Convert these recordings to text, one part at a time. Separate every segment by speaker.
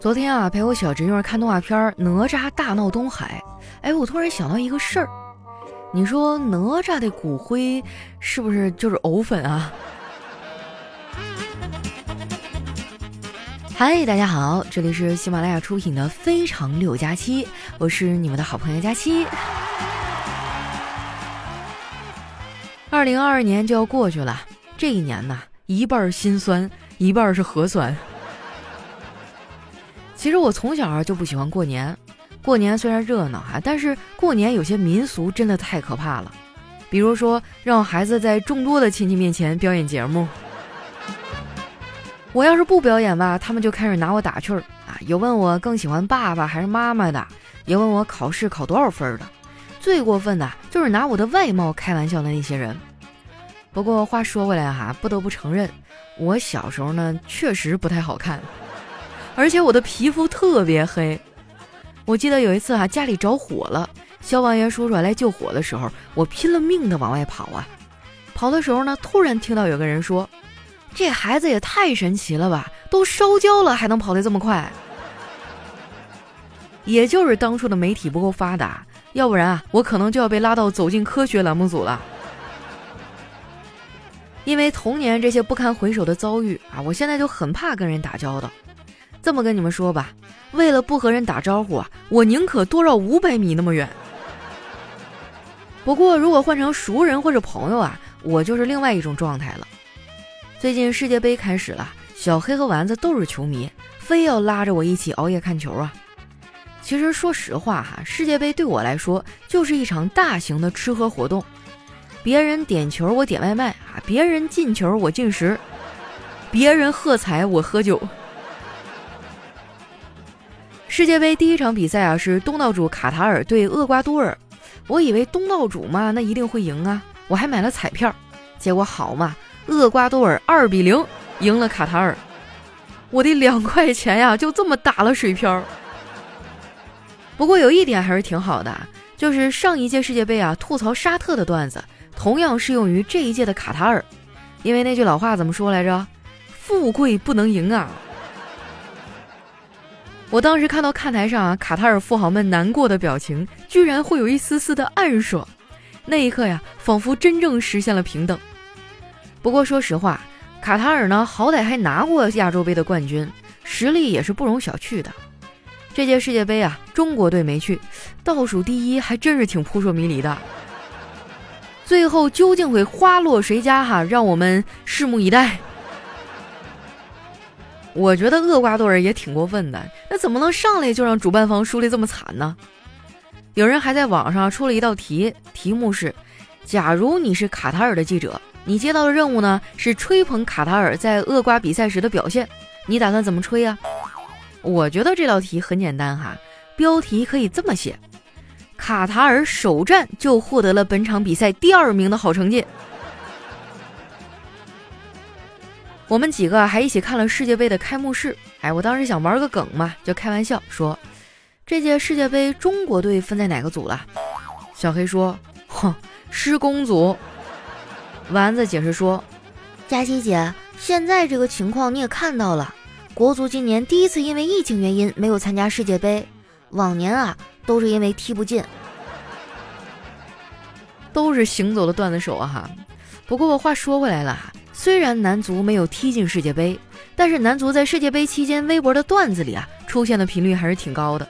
Speaker 1: 昨天啊，陪我小侄女儿看动画片《哪吒大闹东海》。哎，我突然想到一个事儿，你说哪吒的骨灰是不是就是藕粉啊？嗨，大家好，这里是喜马拉雅出品的《非常六加七》，我是你们的好朋友佳期。二零二二年就要过去了，这一年呐，一半心酸，一半是核酸。其实我从小啊就不喜欢过年，过年虽然热闹哈，但是过年有些民俗真的太可怕了。比如说让孩子在众多的亲戚面前表演节目，我要是不表演吧，他们就开始拿我打趣儿啊，有问我更喜欢爸爸还是妈妈的，也问我考试考多少分的。最过分的就是拿我的外貌开玩笑的那些人。不过话说回来哈，不得不承认，我小时候呢确实不太好看。而且我的皮肤特别黑，我记得有一次啊，家里着火了，消防员叔叔来救火的时候，我拼了命的往外跑啊，跑的时候呢，突然听到有个人说：“这孩子也太神奇了吧，都烧焦了还能跑得这么快。”也就是当初的媒体不够发达，要不然啊，我可能就要被拉到《走进科学》栏目组了。因为童年这些不堪回首的遭遇啊，我现在就很怕跟人打交道。这么跟你们说吧，为了不和人打招呼啊，我宁可多绕五百米那么远。不过如果换成熟人或者朋友啊，我就是另外一种状态了。最近世界杯开始了，小黑和丸子都是球迷，非要拉着我一起熬夜看球啊。其实说实话哈，世界杯对我来说就是一场大型的吃喝活动，别人点球我点外卖啊，别人进球我进食，别人喝彩我喝酒。世界杯第一场比赛啊，是东道主卡塔尔对厄瓜多尔。我以为东道主嘛，那一定会赢啊，我还买了彩票。结果好嘛，厄瓜多尔二比零赢了卡塔尔。我的两块钱呀，就这么打了水漂。不过有一点还是挺好的，就是上一届世界杯啊，吐槽沙特的段子，同样适用于这一届的卡塔尔。因为那句老话怎么说来着？富贵不能淫啊。我当时看到看台上啊，卡塔尔富豪们难过的表情，居然会有一丝丝的暗爽。那一刻呀，仿佛真正实现了平等。不过说实话，卡塔尔呢，好歹还拿过亚洲杯的冠军，实力也是不容小觑的。这届世界杯啊，中国队没去，倒数第一还真是挺扑朔迷离的。最后究竟会花落谁家哈？让我们拭目以待。我觉得厄瓜多尔也挺过分的，那怎么能上来就让主办方输的这么惨呢？有人还在网上出了一道题，题目是：假如你是卡塔尔的记者，你接到的任务呢是吹捧卡塔尔在厄瓜比赛时的表现，你打算怎么吹呀？我觉得这道题很简单哈，标题可以这么写：卡塔尔首战就获得了本场比赛第二名的好成绩。我们几个还一起看了世界杯的开幕式。哎，我当时想玩个梗嘛，就开玩笑说：“这届世界杯中国队分在哪个组了？”小黑说：“哼，施工组。”丸子解释说：“佳琪姐，现在这个情况你也看到了，国足今年第一次因为疫情原因没有参加世界杯，往年啊都是因为踢不进，都是行走的段子手啊哈。不过话说回来了。”虽然男足没有踢进世界杯，但是男足在世界杯期间微博的段子里啊出现的频率还是挺高的。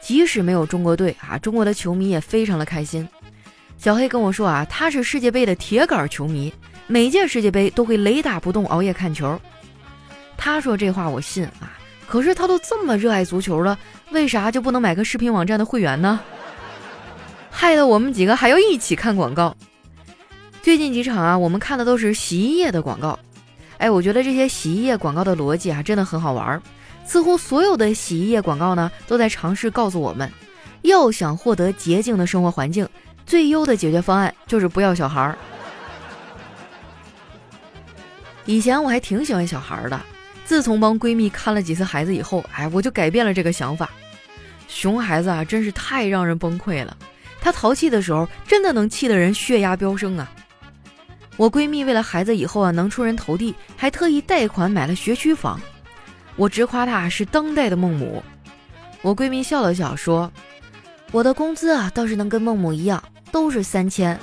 Speaker 1: 即使没有中国队啊，中国的球迷也非常的开心。小黑跟我说啊，他是世界杯的铁杆球迷，每届世界杯都会雷打不动熬夜看球。他说这话我信啊，可是他都这么热爱足球了，为啥就不能买个视频网站的会员呢？害得我们几个还要一起看广告。最近几场啊，我们看的都是洗衣液的广告。哎，我觉得这些洗衣液广告的逻辑啊，真的很好玩儿。似乎所有的洗衣液广告呢，都在尝试告诉我们，要想获得洁净的生活环境，最优的解决方案就是不要小孩儿。以前我还挺喜欢小孩儿的，自从帮闺蜜看了几次孩子以后，哎，我就改变了这个想法。熊孩子啊，真是太让人崩溃了。他淘气的时候，真的能气得人血压飙升啊！我闺蜜为了孩子以后啊能出人头地，还特意贷款买了学区房。我直夸她是当代的孟母。我闺蜜笑了笑说：“我的工资啊倒是能跟孟母一样，都是三千。”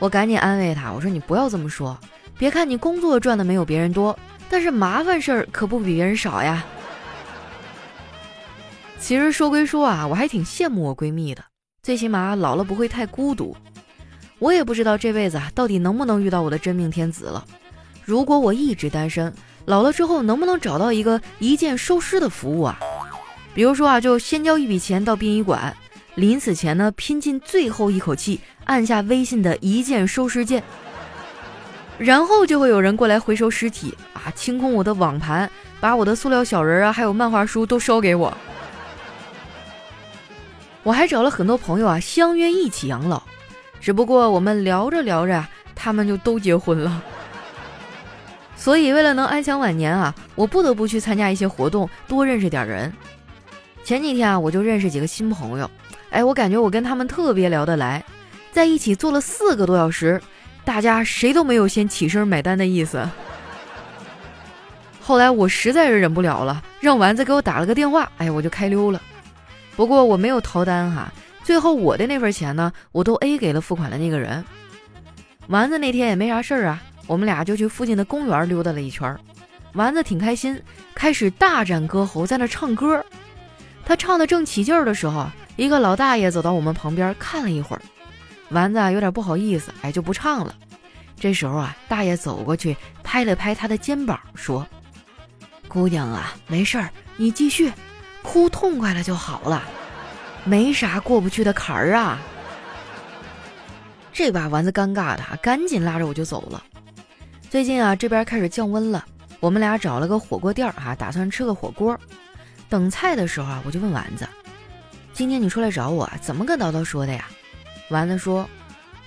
Speaker 1: 我赶紧安慰她，我说：“你不要这么说，别看你工作赚的没有别人多，但是麻烦事儿可不比别人少呀。”其实说归说啊，我还挺羡慕我闺蜜的，最起码老了不会太孤独。我也不知道这辈子啊到底能不能遇到我的真命天子了。如果我一直单身，老了之后能不能找到一个一键收尸的服务啊？比如说啊，就先交一笔钱到殡仪馆，临死前呢拼尽最后一口气。按下微信的一键收尸键，然后就会有人过来回收尸体啊，清空我的网盘，把我的塑料小人啊，还有漫画书都烧给我。我还找了很多朋友啊，相约一起养老，只不过我们聊着聊着，他们就都结婚了。所以为了能安享晚年啊，我不得不去参加一些活动，多认识点人。前几天啊，我就认识几个新朋友，哎，我感觉我跟他们特别聊得来。在一起坐了四个多小时，大家谁都没有先起身买单的意思。后来我实在是忍不了了，让丸子给我打了个电话，哎，我就开溜了。不过我没有逃单哈，最后我的那份钱呢，我都 A 给了付款的那个人。丸子那天也没啥事儿啊，我们俩就去附近的公园溜达了一圈。丸子挺开心，开始大展歌喉，在那唱歌。他唱的正起劲儿的时候，一个老大爷走到我们旁边看了一会儿。丸子有点不好意思，哎，就不唱了。这时候啊，大爷走过去拍了拍他的肩膀，说：“姑娘啊，没事儿，你继续，哭痛快了就好了，没啥过不去的坎儿啊。”这把丸子尴尬的，赶紧拉着我就走了。最近啊，这边开始降温了，我们俩找了个火锅店儿哈，打算吃个火锅。等菜的时候啊，我就问丸子：“今天你出来找我，怎么跟叨叨说的呀？”丸子说：“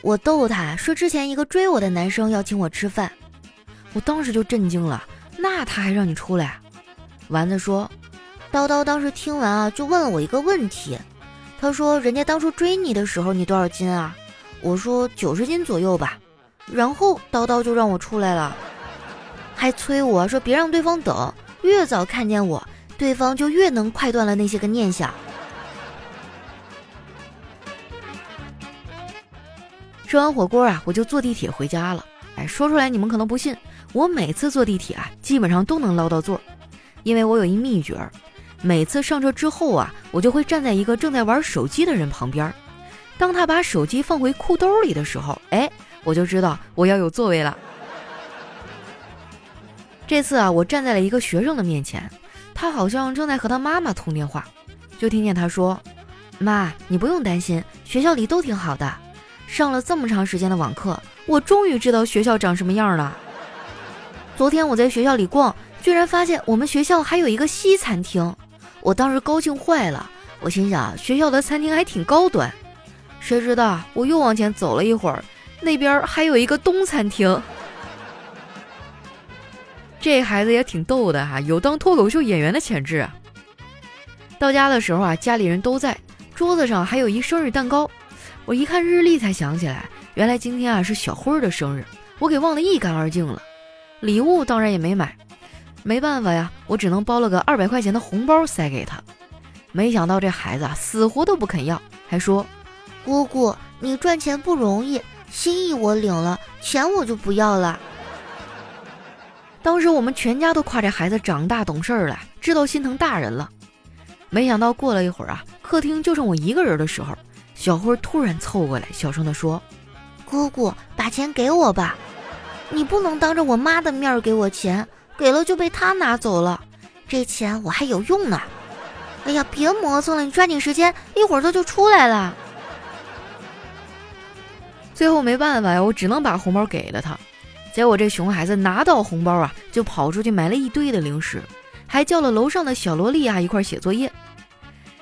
Speaker 1: 我逗他说，之前一个追我的男生要请我吃饭，我当时就震惊了。那他还让你出来？”丸子说：“叨叨当时听完啊，就问了我一个问题。他说：人家当初追你的时候，你多少斤啊？我说九十斤左右吧。然后叨叨就让我出来了，还催我说别让对方等，越早看见我，对方就越能快断了那些个念想。”吃完火锅啊，我就坐地铁回家了。哎，说出来你们可能不信，我每次坐地铁啊，基本上都能捞到座，因为我有一秘诀。每次上车之后啊，我就会站在一个正在玩手机的人旁边。当他把手机放回裤兜里的时候，哎，我就知道我要有座位了。这次啊，我站在了一个学生的面前，他好像正在和他妈妈通电话，就听见他说：“妈，你不用担心，学校里都挺好的。”上了这么长时间的网课，我终于知道学校长什么样了。昨天我在学校里逛，居然发现我们学校还有一个西餐厅，我当时高兴坏了。我心想，学校的餐厅还挺高端。谁知道我又往前走了一会儿，那边还有一个东餐厅。这孩子也挺逗的哈，有当脱口秀演员的潜质。到家的时候啊，家里人都在，桌子上还有一生日蛋糕。我一看日历才想起来，原来今天啊是小辉儿的生日，我给忘得一干二净了。礼物当然也没买，没办法呀，我只能包了个二百块钱的红包塞给他。没想到这孩子啊死活都不肯要，还说：“姑姑，你赚钱不容易，心意我领了，钱我就不要了。”当时我们全家都夸这孩子长大懂事了，知道心疼大人了。没想到过了一会儿啊，客厅就剩我一个人的时候。小辉突然凑过来，小声地说：“姑姑，把钱给我吧，你不能当着我妈的面给我钱，给了就被他拿走了。这钱我还有用呢。哎呀，别磨蹭了，你抓紧时间，一会儿他就出来了。”最后没办法呀，我只能把红包给了他。结果这熊孩子拿到红包啊，就跑出去买了一堆的零食，还叫了楼上的小萝莉啊一块写作业。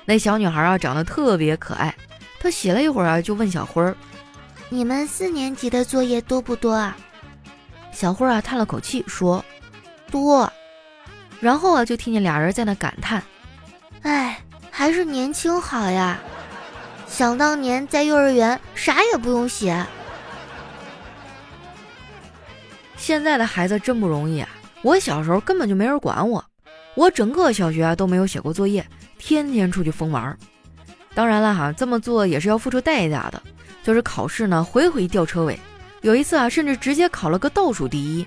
Speaker 1: 那小女孩啊，长得特别可爱。她写了一会儿啊，就问小辉儿：“你们四年级的作业多不多啊？”小辉儿啊叹了口气说：“多。”然后啊，就听见俩人在那感叹：“哎，还是年轻好呀！想当年在幼儿园啥也不用写。”现在的孩子真不容易啊！我小时候根本就没人管我，我整个小学啊都没有写过作业，天天出去疯玩。当然了哈，这么做也是要付出代价的，就是考试呢回回掉车尾，有一次啊甚至直接考了个倒数第一。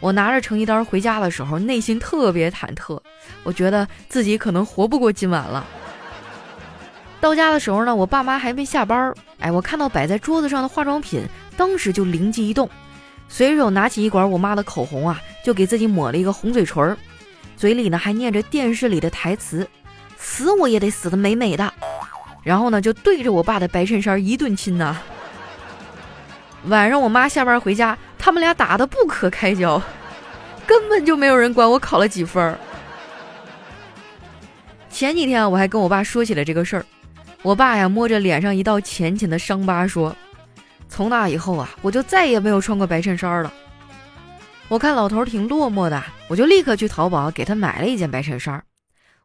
Speaker 1: 我拿着成绩单回家的时候，内心特别忐忑，我觉得自己可能活不过今晚了。到家的时候呢，我爸妈还没下班，哎，我看到摆在桌子上的化妆品，当时就灵机一动，随手拿起一管我妈的口红啊，就给自己抹了一个红嘴唇，嘴里呢还念着电视里的台词：“死我也得死得美美的。”然后呢，就对着我爸的白衬衫一顿亲呐。晚上我妈下班回家。他们俩打得不可开交，根本就没有人管我考了几分儿。前几天我还跟我爸说起了这个事儿，我爸呀摸着脸上一道浅浅的伤疤说：“从那以后啊，我就再也没有穿过白衬衫了。”我看老头挺落寞的，我就立刻去淘宝给他买了一件白衬衫。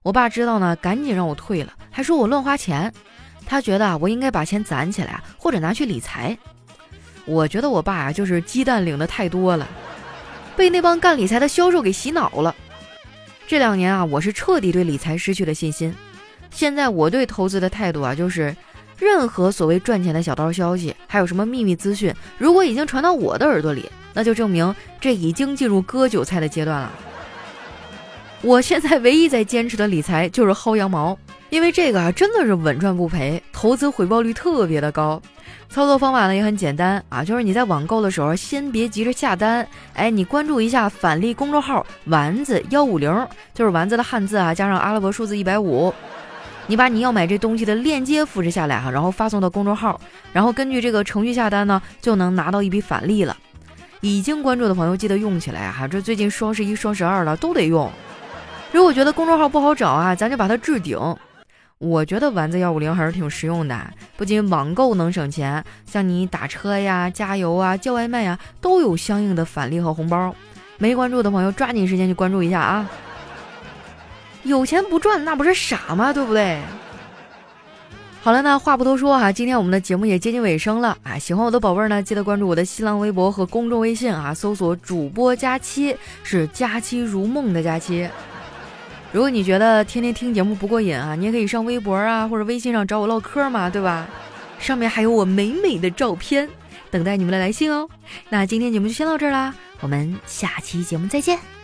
Speaker 1: 我爸知道呢，赶紧让我退了，还说我乱花钱。他觉得，我应该把钱攒起来，或者拿去理财。我觉得我爸呀，就是鸡蛋领的太多了，被那帮干理财的销售给洗脑了。这两年啊，我是彻底对理财失去了信心。现在我对投资的态度啊，就是任何所谓赚钱的小道消息，还有什么秘密资讯，如果已经传到我的耳朵里，那就证明这已经进入割韭菜的阶段了。我现在唯一在坚持的理财就是薅羊毛，因为这个啊，真的是稳赚不赔，投资回报率特别的高。操作方法呢也很简单啊，就是你在网购的时候先别急着下单，哎，你关注一下返利公众号“丸子幺五零”，就是丸子的汉字啊加上阿拉伯数字一百五，你把你要买这东西的链接复制下来哈，然后发送到公众号，然后根据这个程序下单呢，就能拿到一笔返利了。已经关注的朋友记得用起来哈，这最近双十一、双十二了都得用。如果觉得公众号不好找啊，咱就把它置顶。我觉得丸子幺五零还是挺实用的，不仅网购能省钱，像你打车呀、加油啊、叫外卖呀，都有相应的返利和红包。没关注的朋友，抓紧时间去关注一下啊！有钱不赚，那不是傻吗？对不对？好了，那话不多说哈，今天我们的节目也接近尾声了啊！喜欢我的宝贝儿呢，记得关注我的新浪微博和公众微信啊，搜索主播佳期，是佳期如梦的佳期。如果你觉得天天听节目不过瘾啊，你也可以上微博啊或者微信上找我唠嗑嘛，对吧？上面还有我美美的照片，等待你们的来信哦。那今天节目就先到这儿啦，我们下期节目再见。